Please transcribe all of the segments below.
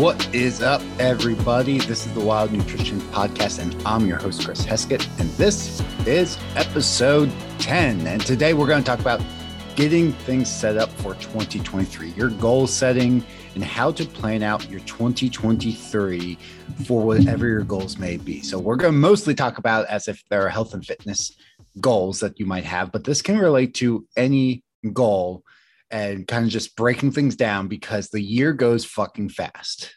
What is up, everybody? This is the Wild Nutrition Podcast, and I'm your host, Chris Heskett. And this is episode 10. And today we're going to talk about getting things set up for 2023, your goal setting, and how to plan out your 2023 for whatever your goals may be. So, we're going to mostly talk about as if there are health and fitness goals that you might have, but this can relate to any goal and kind of just breaking things down because the year goes fucking fast.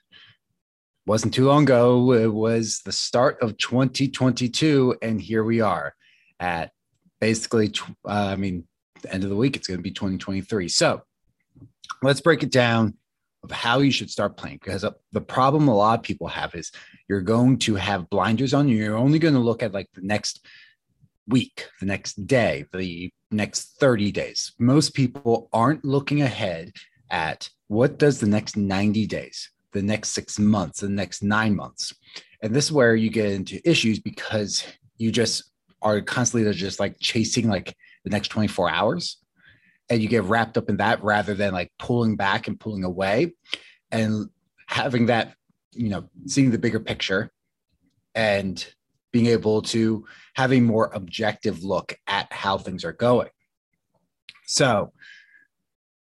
Wasn't too long ago, it was the start of 2022, and here we are at basically, uh, I mean, the end of the week, it's going to be 2023. So let's break it down of how you should start playing because the problem a lot of people have is you're going to have blinders on you. You're only going to look at like the next week, the next day, the next 30 days. Most people aren't looking ahead at what does the next 90 days, the next six months, the next nine months. And this is where you get into issues because you just are constantly just like chasing like the next 24 hours and you get wrapped up in that rather than like pulling back and pulling away and having that, you know, seeing the bigger picture and being able to have a more objective look at how things are going. So,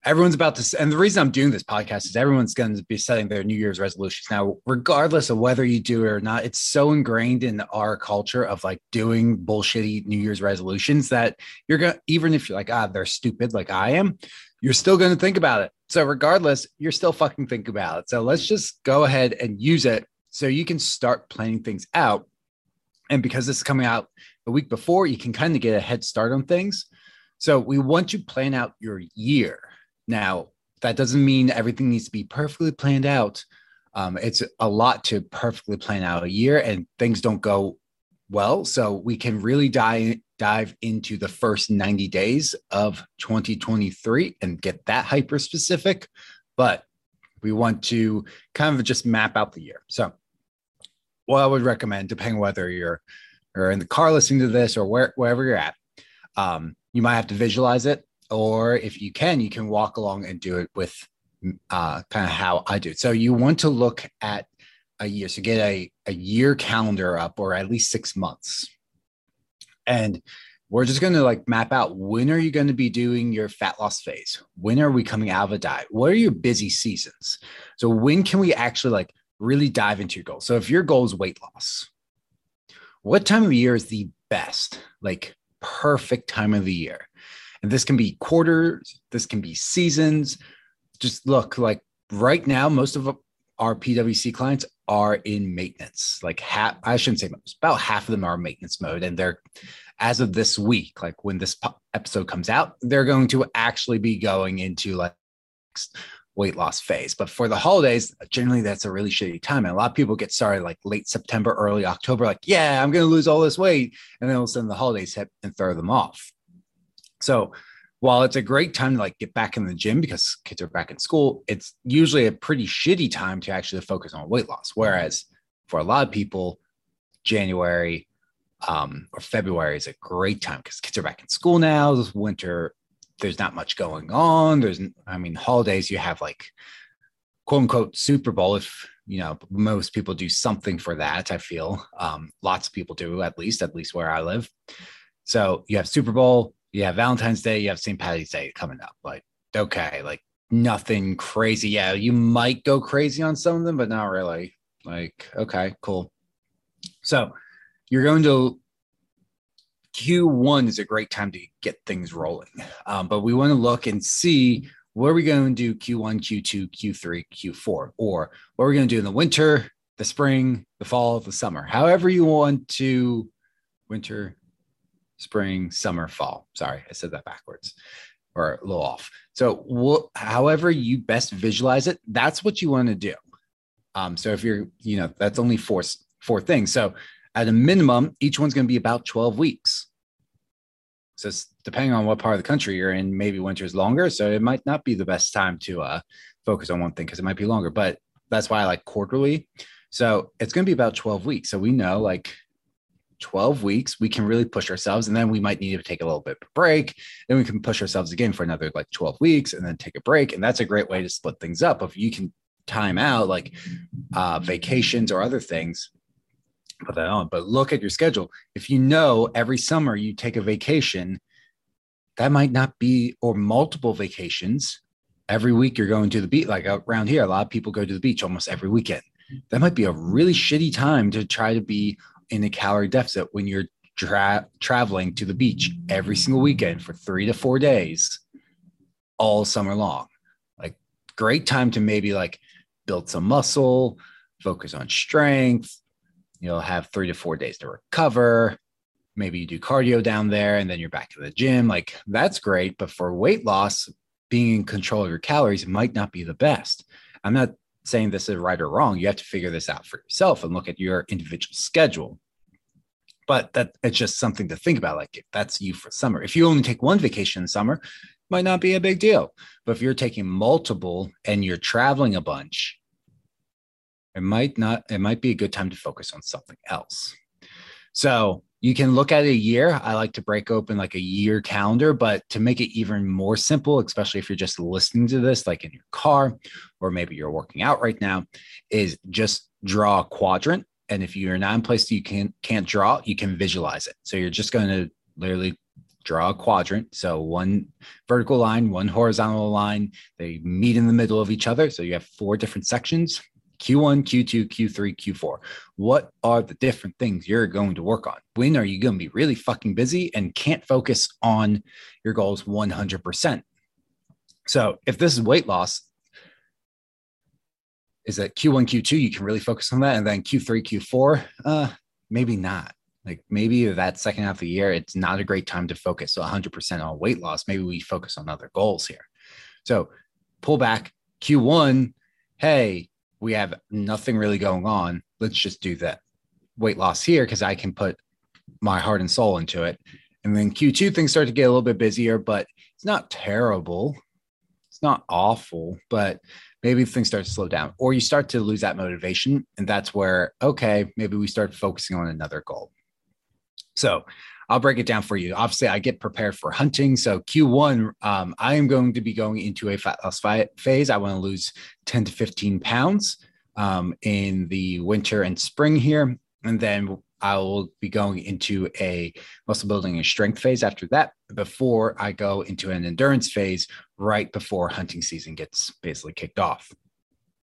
everyone's about to, and the reason I'm doing this podcast is everyone's going to be setting their New Year's resolutions. Now, regardless of whether you do it or not, it's so ingrained in our culture of like doing bullshitty New Year's resolutions that you're going to, even if you're like, ah, they're stupid, like I am, you're still going to think about it. So, regardless, you're still fucking think about it. So, let's just go ahead and use it so you can start planning things out and because this is coming out a week before, you can kind of get a head start on things. So we want to plan out your year. Now, that doesn't mean everything needs to be perfectly planned out. Um, it's a lot to perfectly plan out a year, and things don't go well. So we can really dive dive into the first 90 days of 2023 and get that hyper specific. But we want to kind of just map out the year. So what I would recommend, depending whether you're or in the car listening to this or where, wherever you're at, um, you might have to visualize it, or if you can, you can walk along and do it with uh, kind of how I do it. So you want to look at a year, so get a a year calendar up, or at least six months, and we're just going to like map out when are you going to be doing your fat loss phase? When are we coming out of a diet? What are your busy seasons? So when can we actually like really dive into your goals. So if your goal is weight loss, what time of year is the best, like perfect time of the year? And this can be quarters, this can be seasons. Just look like right now, most of our PWC clients are in maintenance. Like half, I shouldn't say most, about half of them are maintenance mode. And they're, as of this week, like when this episode comes out, they're going to actually be going into like weight loss phase. But for the holidays, generally that's a really shitty time. And a lot of people get started like late September, early October, like, yeah, I'm going to lose all this weight. And then all of a sudden the holidays hit and throw them off. So while it's a great time to like get back in the gym because kids are back in school, it's usually a pretty shitty time to actually focus on weight loss. Whereas for a lot of people, January um, or February is a great time because kids are back in school now. This winter there's not much going on. There's, I mean, holidays, you have like quote unquote Super Bowl. If, you know, most people do something for that, I feel. Um, lots of people do, at least, at least where I live. So you have Super Bowl, you have Valentine's Day, you have St. Patty's Day coming up. Like, okay, like nothing crazy. Yeah, you might go crazy on some of them, but not really. Like, okay, cool. So you're going to Q1 is a great time to get things rolling. Um, but we want to look and see what are we going to do Q1, Q2, Q3, Q4, or what are we going to do in the winter, the spring, the fall, the summer, however you want to winter, spring, summer, fall. Sorry, I said that backwards or a little off. So, however you best visualize it, that's what you want to do. Um, so if you're, you know, that's only four four things. So at a minimum, each one's going to be about 12 weeks. So depending on what part of the country you're in, maybe winter is longer. So it might not be the best time to uh, focus on one thing because it might be longer. But that's why I like quarterly. So it's going to be about 12 weeks. So we know like 12 weeks, we can really push ourselves. And then we might need to take a little bit of a break. Then we can push ourselves again for another like 12 weeks and then take a break. And that's a great way to split things up. If you can time out, like uh, vacations or other things, put that on. But look at your schedule. If you know every summer you take a vacation, that might not be, or multiple vacations. Every week you're going to the beach, like around here, a lot of people go to the beach almost every weekend. That might be a really shitty time to try to be in a calorie deficit when you're tra- traveling to the beach every single weekend for three to four days all summer long. Like, great time to maybe like build some muscle, focus on strength. You'll have three to four days to recover. Maybe you do cardio down there and then you're back to the gym. Like, that's great. But for weight loss, being in control of your calories might not be the best. I'm not saying this is right or wrong. You have to figure this out for yourself and look at your individual schedule. But that it's just something to think about. Like if that's you for summer. If you only take one vacation in summer, might not be a big deal. But if you're taking multiple and you're traveling a bunch, it might not, it might be a good time to focus on something else. So you can look at a year. I like to break open like a year calendar, but to make it even more simple, especially if you're just listening to this, like in your car, or maybe you're working out right now, is just draw a quadrant. And if you're not in place you can can't draw, you can visualize it. So you're just going to literally draw a quadrant. So one vertical line, one horizontal line, they meet in the middle of each other. So you have four different sections. Q1, Q2, Q3, Q4. What are the different things you're going to work on? When are you going to be really fucking busy and can't focus on your goals 100%? So, if this is weight loss, is that Q1, Q2, you can really focus on that. And then Q3, Q4, uh, maybe not. Like maybe that second half of the year, it's not a great time to focus 100% on weight loss. Maybe we focus on other goals here. So pull back Q1. Hey, we have nothing really going on. Let's just do that weight loss here because I can put my heart and soul into it. And then Q2, things start to get a little bit busier, but it's not terrible. It's not awful, but maybe things start to slow down or you start to lose that motivation. And that's where, okay, maybe we start focusing on another goal. So I'll break it down for you. Obviously, I get prepared for hunting. So Q1, um, I am going to be going into a fat loss phase. I want to lose 10 to 15 pounds um, in the winter and spring here. And then I will be going into a muscle building and strength phase after that before I go into an endurance phase right before hunting season gets basically kicked off.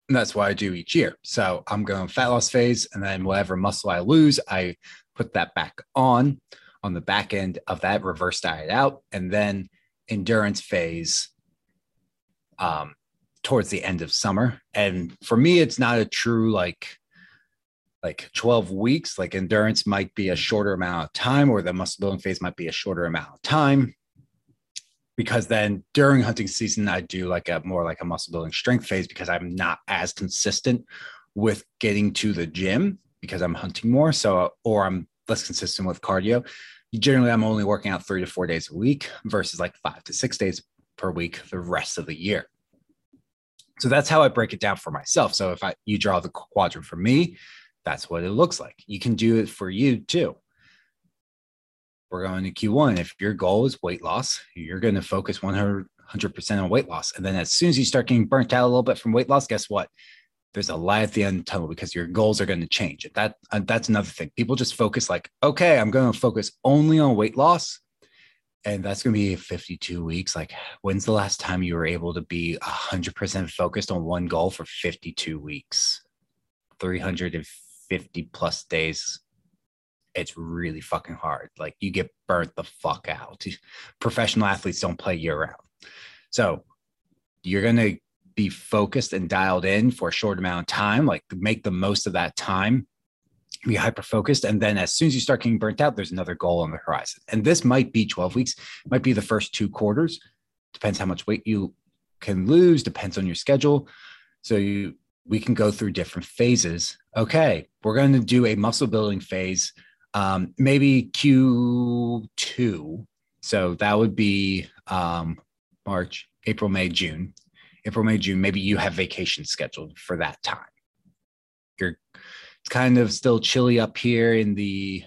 And that's what I do each year. So I'm going fat loss phase, and then whatever muscle I lose, I put that back on on the back end of that reverse diet out and then endurance phase um, towards the end of summer. And for me it's not a true like like 12 weeks like endurance might be a shorter amount of time or the muscle building phase might be a shorter amount of time because then during hunting season i do like a more like a muscle building strength phase because i'm not as consistent with getting to the gym because i'm hunting more. So or i'm less consistent with cardio generally I'm only working out three to four days a week versus like five to six days per week the rest of the year. So that's how I break it down for myself. So if I you draw the quadrant for me, that's what it looks like. You can do it for you too. We're going to Q1. If your goal is weight loss, you're going to focus 100 100% on weight loss. And then as soon as you start getting burnt out a little bit from weight loss, guess what? There's a light at the end of the tunnel because your goals are going to change. That uh, that's another thing. People just focus like, okay, I'm going to focus only on weight loss, and that's going to be 52 weeks. Like, when's the last time you were able to be 100% focused on one goal for 52 weeks, 350 plus days? It's really fucking hard. Like, you get burnt the fuck out. Professional athletes don't play year round, so you're going to be focused and dialed in for a short amount of time, like make the most of that time, be hyper focused. And then as soon as you start getting burnt out, there's another goal on the horizon. And this might be 12 weeks, might be the first two quarters. Depends how much weight you can lose, depends on your schedule. So you we can go through different phases. Okay, we're going to do a muscle building phase, um, maybe Q2. So that would be um, March, April, May, June. April, May, June, maybe you have vacation scheduled for that time. You're it's kind of still chilly up here in the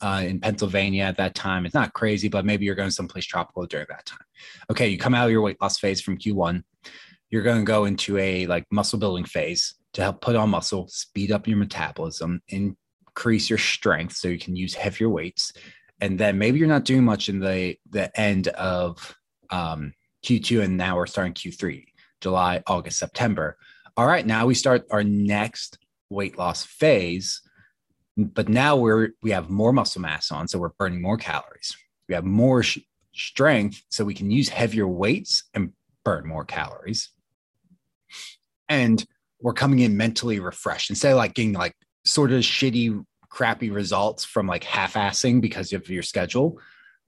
uh, in Pennsylvania at that time. It's not crazy, but maybe you're going someplace tropical during that time. Okay, you come out of your weight loss phase from Q1. you're going to go into a like muscle building phase to help put on muscle, speed up your metabolism, increase your strength so you can use heavier weights. And then maybe you're not doing much in the the end of um, Q2, and now we're starting Q3, July, August, September. All right, now we start our next weight loss phase, but now we're we have more muscle mass on, so we're burning more calories. We have more sh- strength, so we can use heavier weights and burn more calories. And we're coming in mentally refreshed instead of like getting like sort of shitty, crappy results from like half-assing because of your schedule,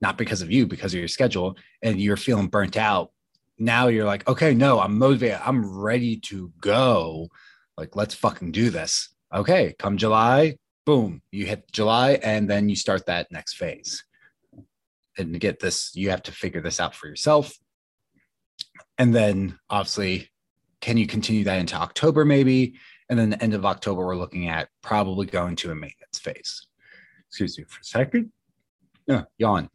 not because of you, because of your schedule, and you're feeling burnt out. Now you're like, okay, no, I'm motivated. I'm ready to go. Like, let's fucking do this. Okay, come July, boom, you hit July, and then you start that next phase. And to get this, you have to figure this out for yourself. And then obviously, can you continue that into October maybe? And then the end of October, we're looking at probably going to a maintenance phase. Excuse me for a second. Yeah, yawn.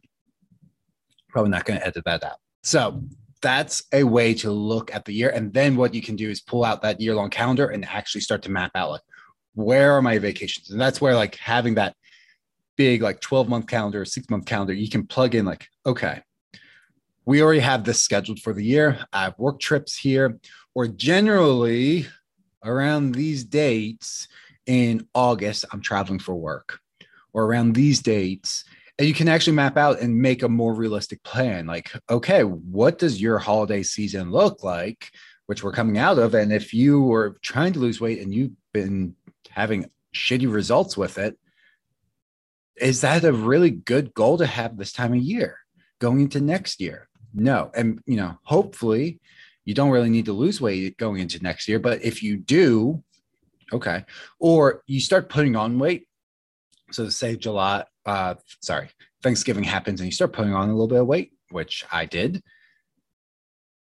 Probably not going to edit that out. So that's a way to look at the year. And then what you can do is pull out that year long calendar and actually start to map out like, where are my vacations? And that's where like having that big, like 12 month calendar, or six month calendar, you can plug in like, okay, we already have this scheduled for the year. I have work trips here, or generally around these dates in August, I'm traveling for work, or around these dates. And you can actually map out and make a more realistic plan. Like, okay, what does your holiday season look like, which we're coming out of? And if you were trying to lose weight and you've been having shitty results with it, is that a really good goal to have this time of year going into next year? No. And, you know, hopefully you don't really need to lose weight going into next year. But if you do, okay. Or you start putting on weight. So say July, uh, sorry, Thanksgiving happens and you start putting on a little bit of weight, which I did.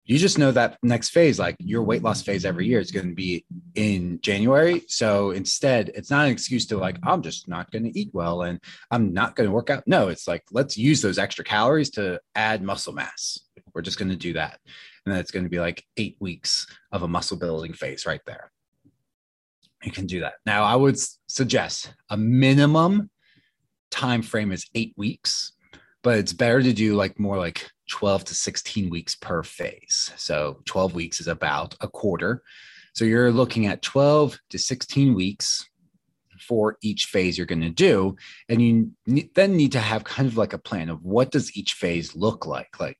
You just know that next phase, like your weight loss phase every year, is going to be in January. So instead, it's not an excuse to like, I'm just not going to eat well and I'm not going to work out. No, it's like, let's use those extra calories to add muscle mass. We're just going to do that. And then it's going to be like eight weeks of a muscle building phase right there. You can do that. Now, I would suggest a minimum time frame is eight weeks, but it's better to do like more like 12 to 16 weeks per phase. So 12 weeks is about a quarter. So you're looking at 12 to 16 weeks for each phase you're going to do and you then need to have kind of like a plan of what does each phase look like? Like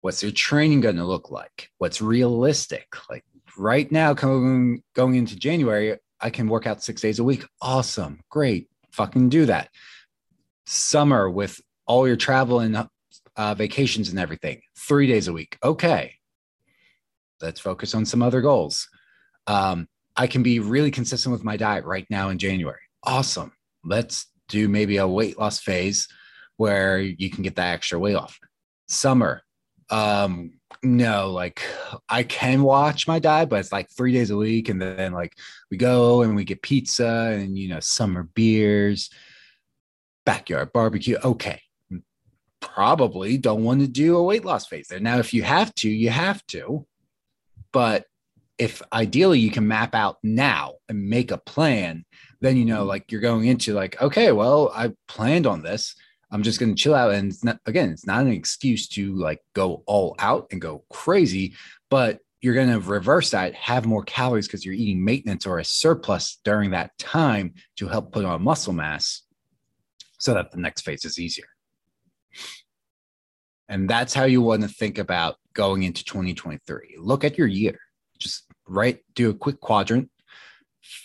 what's your training going to look like? What's realistic? Like right now going going into january i can work out six days a week. Awesome. Great. Fucking do that summer with all your travel and uh, vacations and everything, three days a week. Okay. Let's focus on some other goals. Um, I can be really consistent with my diet right now in January. Awesome. Let's do maybe a weight loss phase where you can get that extra weight off. Summer. Um, no, like I can watch my diet, but it's like three days a week. And then like we go and we get pizza and, you know, summer beers, backyard barbecue. Okay probably don't want to do a weight loss phase there. Now, if you have to, you have to. But if ideally you can map out now and make a plan, then you know, like you're going into like, okay, well, I planned on this. I'm just going to chill out. And it's not, again, it's not an excuse to like go all out and go crazy, but you're going to reverse that, have more calories because you're eating maintenance or a surplus during that time to help put on muscle mass so that the next phase is easier. And that's how you want to think about going into 2023. Look at your year. Just write, do a quick quadrant,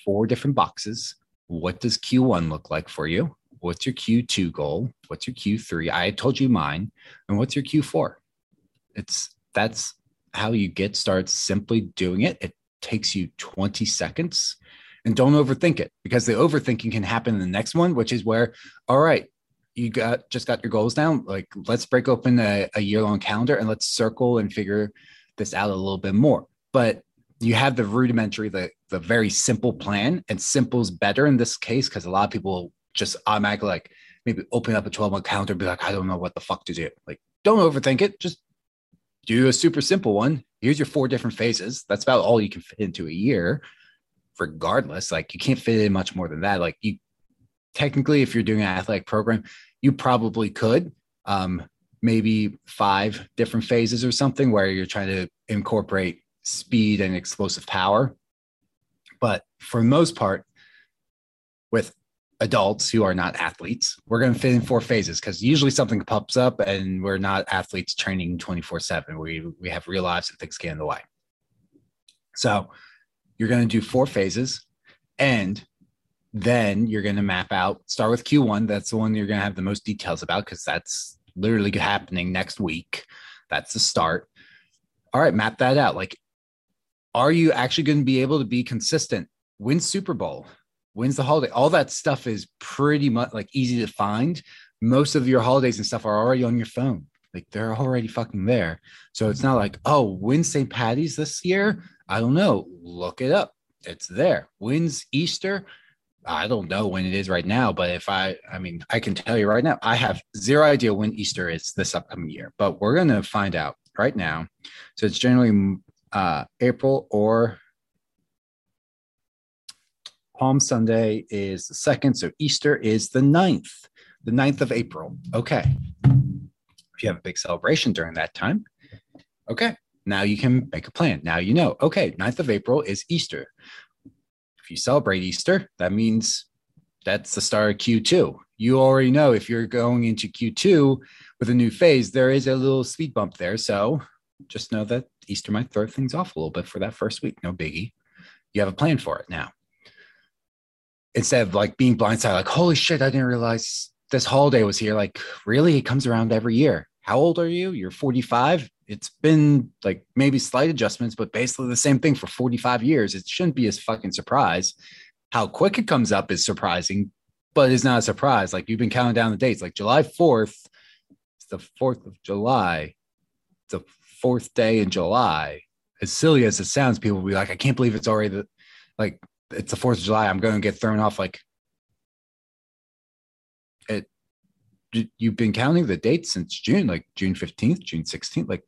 four different boxes. What does Q1 look like for you? What's your Q2 goal? What's your Q3? I told you mine. And what's your Q4? It's that's how you get started simply doing it. It takes you 20 seconds and don't overthink it because the overthinking can happen in the next one, which is where, all right, you got just got your goals down. Like let's break open a, a year long calendar and let's circle and figure this out a little bit more. But you have the rudimentary the the very simple plan and simple is better in this case because a lot of people just automatically like maybe open up a 12 month calendar and be like i don't know what the fuck to do. Like don't overthink it. Just do a super simple one. Here's your four different phases. That's about all you can fit into a year, regardless. Like you can't fit in much more than that. Like you technically, if you're doing an athletic program, you probably could. Um, maybe five different phases or something where you're trying to incorporate speed and explosive power. But for the most part, with adults who are not athletes, we're going to fit in four phases because usually something pops up and we're not athletes training 24 7. We, we have real lives and things get in the way. So you're going to do four phases and then you're going to map out, start with Q1. That's the one you're going to have the most details about because that's literally happening next week. That's the start. All right, map that out. Like, are you actually going to be able to be consistent? Win Super Bowl, when's the holiday? All that stuff is pretty much like easy to find. Most of your holidays and stuff are already on your phone. Like they're already fucking there. So it's not like, oh, when's St. Patty's this year? I don't know. Look it up. It's there. When's Easter? I don't know when it is right now, but if I, I mean, I can tell you right now, I have zero idea when Easter is this upcoming year, but we're going to find out right now. So it's generally uh, April or Palm Sunday is the second. So Easter is the ninth, the 9th of April. Okay. You have a big celebration during that time, okay. Now you can make a plan. Now you know, okay, 9th of April is Easter. If you celebrate Easter, that means that's the start of Q2. You already know if you're going into Q2 with a new phase, there is a little speed bump there. So just know that Easter might throw things off a little bit for that first week. No biggie. You have a plan for it now instead of like being blindsided, like, holy shit, I didn't realize this holiday was here. Like, really? It comes around every year. How old are you? You're 45. It's been like maybe slight adjustments, but basically the same thing for 45 years. It shouldn't be a fucking surprise. How quick it comes up is surprising, but it's not a surprise. Like you've been counting down the dates, like July 4th, it's the 4th of July, the fourth day in July. As silly as it sounds, people will be like, I can't believe it's already the like it's the Fourth of July. I'm going to get thrown off. Like it, you've been counting the dates since June, like June 15th, June 16th. Like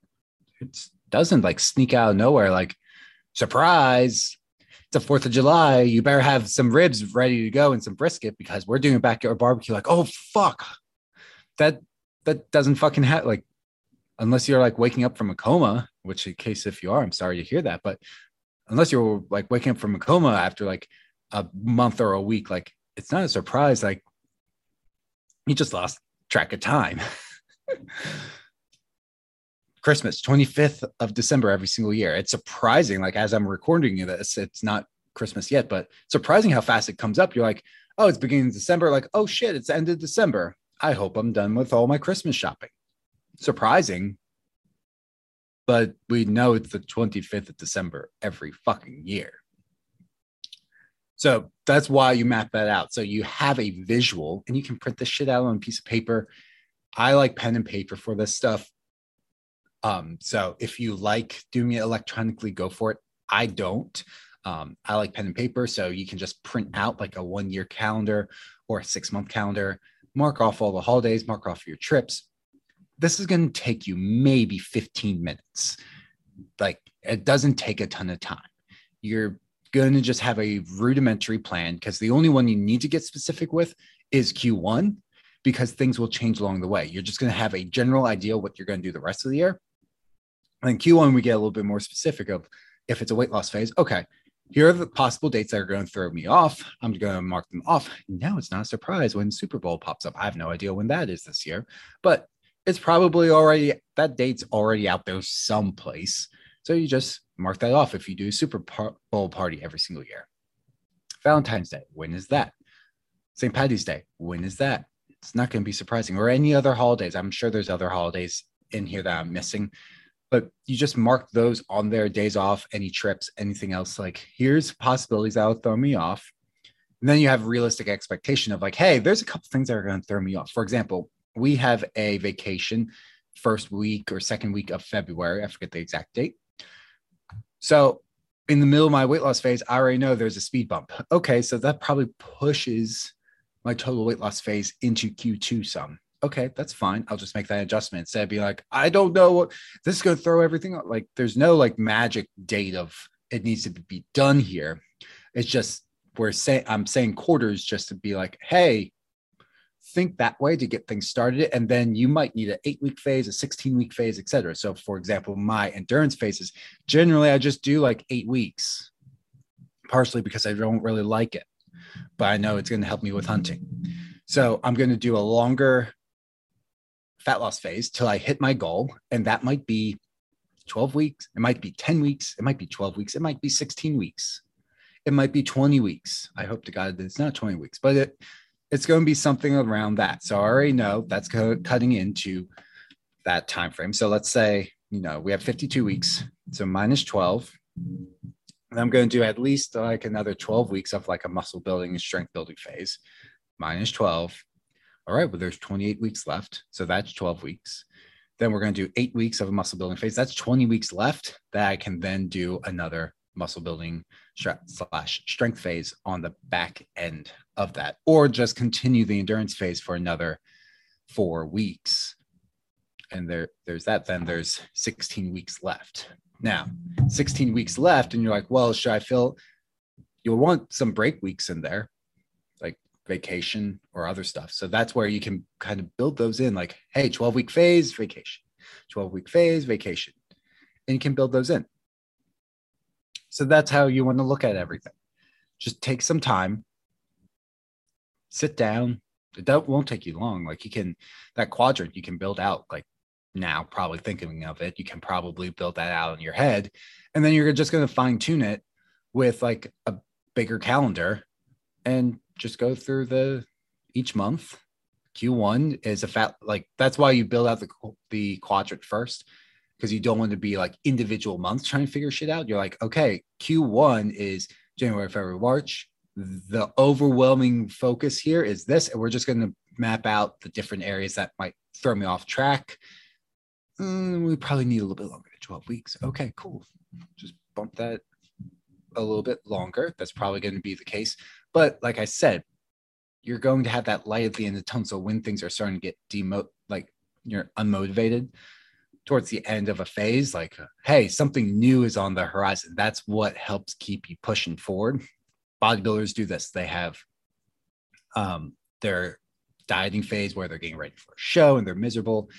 it doesn't like sneak out of nowhere. Like surprise, it's the Fourth of July. You better have some ribs ready to go and some brisket because we're doing backyard barbecue. Like oh fuck, that that doesn't fucking have like unless you're like waking up from a coma. Which, in case if you are, I'm sorry to hear that, but unless you're like waking up from a coma after like a month or a week, like it's not a surprise. Like you just lost track of time. Christmas, 25th of December every single year. It's surprising. Like as I'm recording this, it's not Christmas yet, but surprising how fast it comes up. You're like, oh, it's beginning of December. Like, oh shit, it's end of December. I hope I'm done with all my Christmas shopping. Surprising, but we know it's the 25th of December every fucking year. So that's why you map that out. So you have a visual and you can print this shit out on a piece of paper. I like pen and paper for this stuff. Um, so if you like doing it electronically, go for it. I don't. Um, I like pen and paper. So you can just print out like a one year calendar or a six month calendar, mark off all the holidays, mark off your trips, this is going to take you maybe 15 minutes. Like it doesn't take a ton of time. You're going to just have a rudimentary plan because the only one you need to get specific with is Q1 because things will change along the way. You're just going to have a general idea what you're going to do the rest of the year. And Q1, we get a little bit more specific of if it's a weight loss phase. Okay, here are the possible dates that are going to throw me off. I'm going to mark them off. Now it's not a surprise when Super Bowl pops up. I have no idea when that is this year, but it's probably already that date's already out there someplace. So you just mark that off if you do a Super Bowl party every single year. Valentine's Day, when is that? St. Patty's Day, when is that? It's not going to be surprising. Or any other holidays. I'm sure there's other holidays in here that I'm missing, but you just mark those on their days off, any trips, anything else. Like, here's possibilities that will throw me off. And then you have realistic expectation of like, hey, there's a couple things that are going to throw me off. For example, we have a vacation first week or second week of February. I forget the exact date. So in the middle of my weight loss phase, I already know there's a speed bump. Okay, so that probably pushes my total weight loss phase into Q2 some. okay, that's fine. I'll just make that adjustment instead of being like, I don't know what this is going to throw everything up. Like, there's no like magic date of it needs to be done here. It's just we're saying I'm saying quarters just to be like, hey, think that way to get things started. And then you might need an eight week phase, a 16 week phase, etc. So, for example, my endurance phases generally I just do like eight weeks, partially because I don't really like it, but I know it's going to help me with hunting. So, I'm going to do a longer fat loss phase till I hit my goal. And that might be 12 weeks, it might be 10 weeks, it might be 12 weeks, it might be 16 weeks, it might be 20 weeks. I hope to God that it's not 20 weeks, but it, it's going to be something around that. So I already know that's co- cutting into that time frame. So let's say, you know, we have 52 weeks, so minus 12. And I'm going to do at least like another 12 weeks of like a muscle building and strength building phase, minus 12. All right, well, there's 28 weeks left. So that's 12 weeks. Then we're going to do eight weeks of a muscle building phase. That's 20 weeks left that I can then do another muscle building slash strength phase on the back end of that, or just continue the endurance phase for another four weeks. And there, there's that. Then there's 16 weeks left. Now, 16 weeks left, and you're like, well, should I feel you'll want some break weeks in there? Like vacation or other stuff. So that's where you can kind of build those in like, hey, 12 week phase, vacation, 12 week phase, vacation. And you can build those in. So that's how you want to look at everything. Just take some time, sit down. It won't take you long. Like you can, that quadrant you can build out like now, probably thinking of it, you can probably build that out in your head. And then you're just going to fine tune it with like a bigger calendar and just go through the each month. Q1 is a fat like that's why you build out the the quadrant first because you don't want to be like individual months trying to figure shit out. You're like, okay, Q1 is January, February, March. The overwhelming focus here is this, and we're just going to map out the different areas that might throw me off track. Mm, we probably need a little bit longer than 12 weeks. Okay, cool. Just bump that a little bit longer. That's probably going to be the case. But like I said, you're going to have that light at the end of the tunnel. So when things are starting to get demo like you're unmotivated towards the end of a phase, like hey, something new is on the horizon. That's what helps keep you pushing forward. Bodybuilders do this. They have um, their dieting phase where they're getting ready for a show and they're miserable.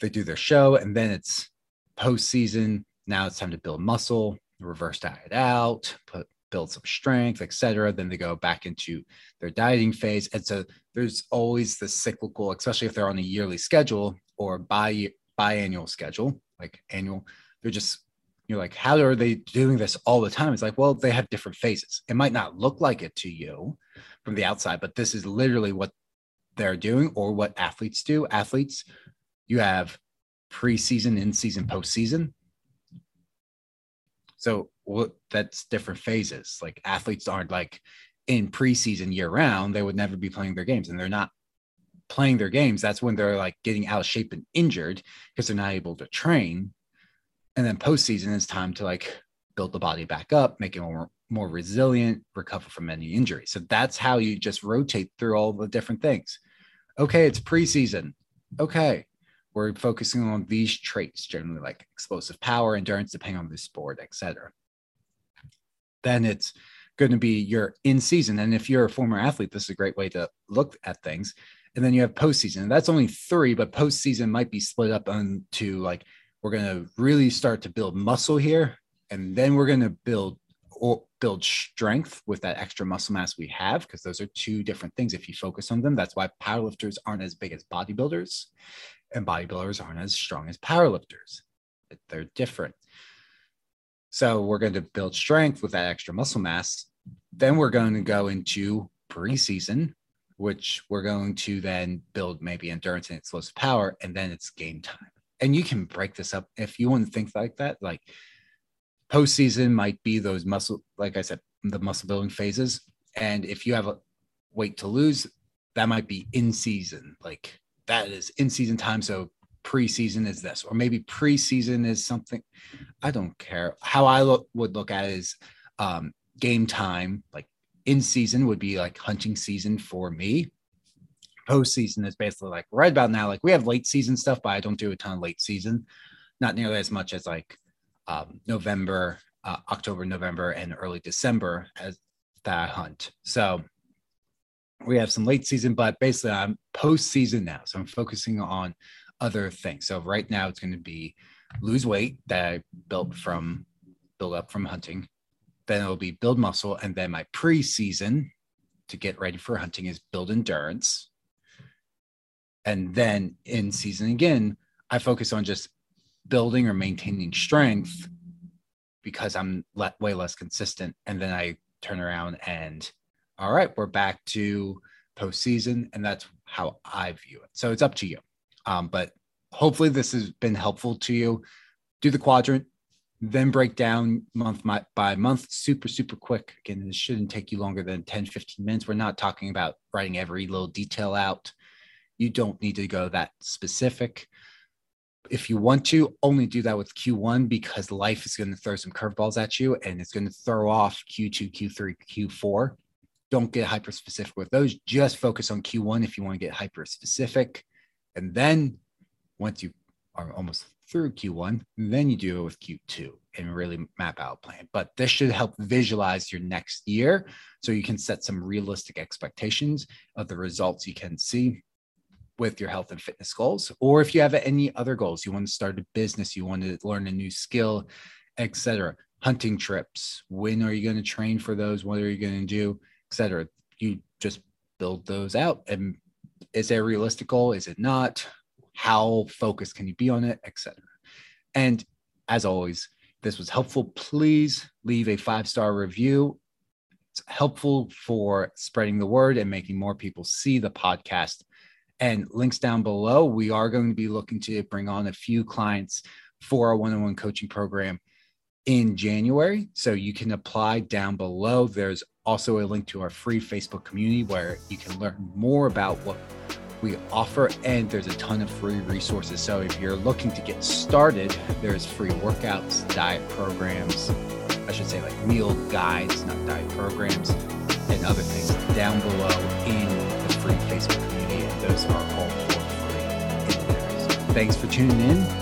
They do their show and then it's post season. Now it's time to build muscle, reverse diet out, put build some strength, etc. Then they go back into their dieting phase. And so there's always the cyclical, especially if they're on a yearly schedule or bi biannual schedule, like annual. They're just you're like, how are they doing this all the time? It's like, well, they have different phases. It might not look like it to you from the outside, but this is literally what they're doing or what athletes do. Athletes, you have preseason, in season, postseason. So what that's different phases. Like athletes aren't like in preseason year round, they would never be playing their games and they're not playing their games. That's when they're like getting out of shape and injured because they're not able to train. And then postseason is time to like build the body back up, make it more, more resilient, recover from any injury. So that's how you just rotate through all the different things. Okay, it's preseason. Okay, we're focusing on these traits generally like explosive power endurance depending on the sport etc then it's going to be your in season. And if you're a former athlete, this is a great way to look at things. And then you have postseason. That's only three, but postseason might be split up into like we're going to really start to build muscle here, and then we're going to build or build strength with that extra muscle mass we have because those are two different things if you focus on them that's why powerlifters aren't as big as bodybuilders and bodybuilders aren't as strong as powerlifters they're different so we're going to build strength with that extra muscle mass. Then we're going to go into preseason, which we're going to then build maybe endurance and explosive power, and then it's game time. And you can break this up if you want to think like that. Like postseason might be those muscle, like I said, the muscle building phases. And if you have a weight to lose, that might be in season. Like that is in season time. So preseason is this, or maybe preseason is something. I don't care. How I look, would look at is um, game time, like in season would be like hunting season for me. postseason is basically like right about now. Like we have late season stuff, but I don't do a ton of late season, not nearly as much as like um, November, uh, October, November, and early December as that I hunt. So we have some late season, but basically I'm postseason now. So I'm focusing on other things. So right now it's going to be lose weight that I built from build up from hunting. Then it'll be build muscle, and then my preseason to get ready for hunting is build endurance. And then in season again, I focus on just building or maintaining strength because I'm le- way less consistent. And then I turn around and, all right, we're back to postseason. And that's how I view it. So it's up to you. Um, but hopefully this has been helpful to you. Do the quadrant, then break down month by month super super quick. Again this shouldn't take you longer than 10 15 minutes. We're not talking about writing every little detail out. You don't need to go that specific. If you want to only do that with q1 because life is going to throw some curveballs at you and it's going to throw off q2 q3 q4 don't get hyper specific with those. Just focus on q1 if you want to get hyper specific and then once you are almost through Q1, then you do it with Q2 and really map out plan. But this should help visualize your next year so you can set some realistic expectations of the results you can see with your health and fitness goals. Or if you have any other goals, you want to start a business, you want to learn a new skill, etc. Hunting trips, when are you going to train for those? What are you going to do, etc. You just build those out. And is it a realistic goal? Is it not? How focused can you be on it, etc. And as always, this was helpful. Please leave a five star review. It's helpful for spreading the word and making more people see the podcast. And links down below. We are going to be looking to bring on a few clients for our one on one coaching program in January. So you can apply down below. There's also a link to our free Facebook community where you can learn more about what we offer, and there's a ton of free resources. So if you're looking to get started, there's free workouts, diet programs, I should say like meal guides, not diet programs, and other things down below in the free Facebook community. And those are all for free thanks for tuning in